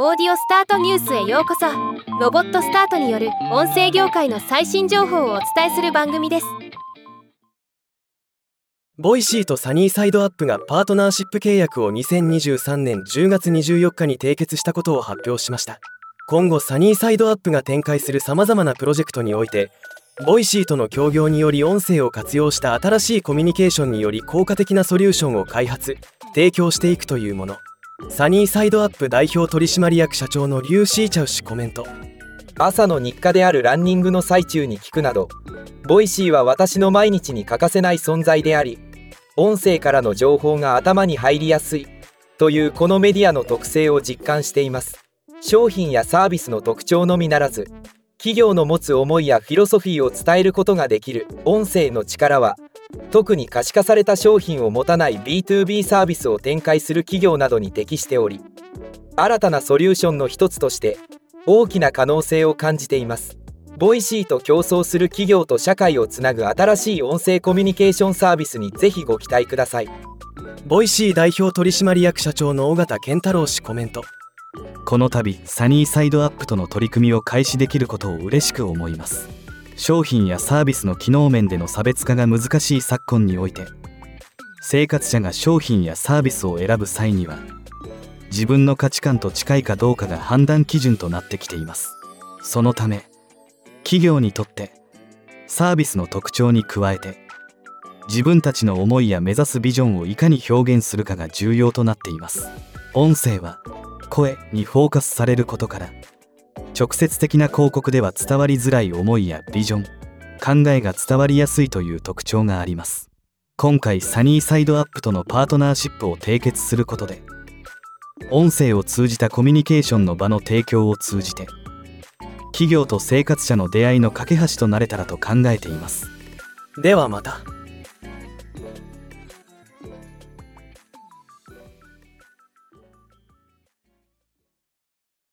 オーディオスタートニュースへようこそ。ロボットスタートによる音声業界の最新情報をお伝えする番組です。 Voicy とサニーサイドアップがパートナーシップ契約を2023年10月24日に締結したことを発表しました。今後サニーサイドアップが展開するさまざまなプロジェクトにおいて Voicy との協業により音声を活用した新しいコミュニケーションにより効果的なソリューションを開発提供していくというもの。サニーサイドアップ代表取締役社長のリュウ・シーチャウ氏コメント。朝の日課であるランニングの最中に聞くなど Voicy は私の毎日に欠かせない存在であり音声からの情報が頭に入りやすいというこのメディアの特性を実感しています。商品やサービスの特徴のみならず企業の持つ思いやフィロソフィーを伝えることができる音声の力は特に可視化された商品を持たない B2B サービスを展開する企業などに適しており新たなソリューションの一つとして大きな可能性を感じています。 Voicy と共創する企業と社会をつなぐ新しい音声コミュニケーションサービスにぜひご期待ください。 Voicy 代表取締役社長の緒方憲太郎氏コメントこの度サニーサイドアップとの取り組みを開始できることを嬉しく思います商品やサービスの機能面での差別化が難しい昨今において生活者が商品やサービスを選ぶ際には自分の価値観と近いかどうかが判断基準となってきています。そのため企業にとってサービスの特徴に加えて自分たちの思いや目指すビジョンをいかに表現するかが重要となっています。音声は声にフォーカスされることから直接的な広告では伝わりづらい思いやビジョン考えが伝わりやすいという特徴があります。今回サニーサイドアップとのパートナーシップを締結することで音声を通じたコミュニケーションの場の提供を通じて企業と生活者の出会いの架け橋となれたらと考えています。ではまた。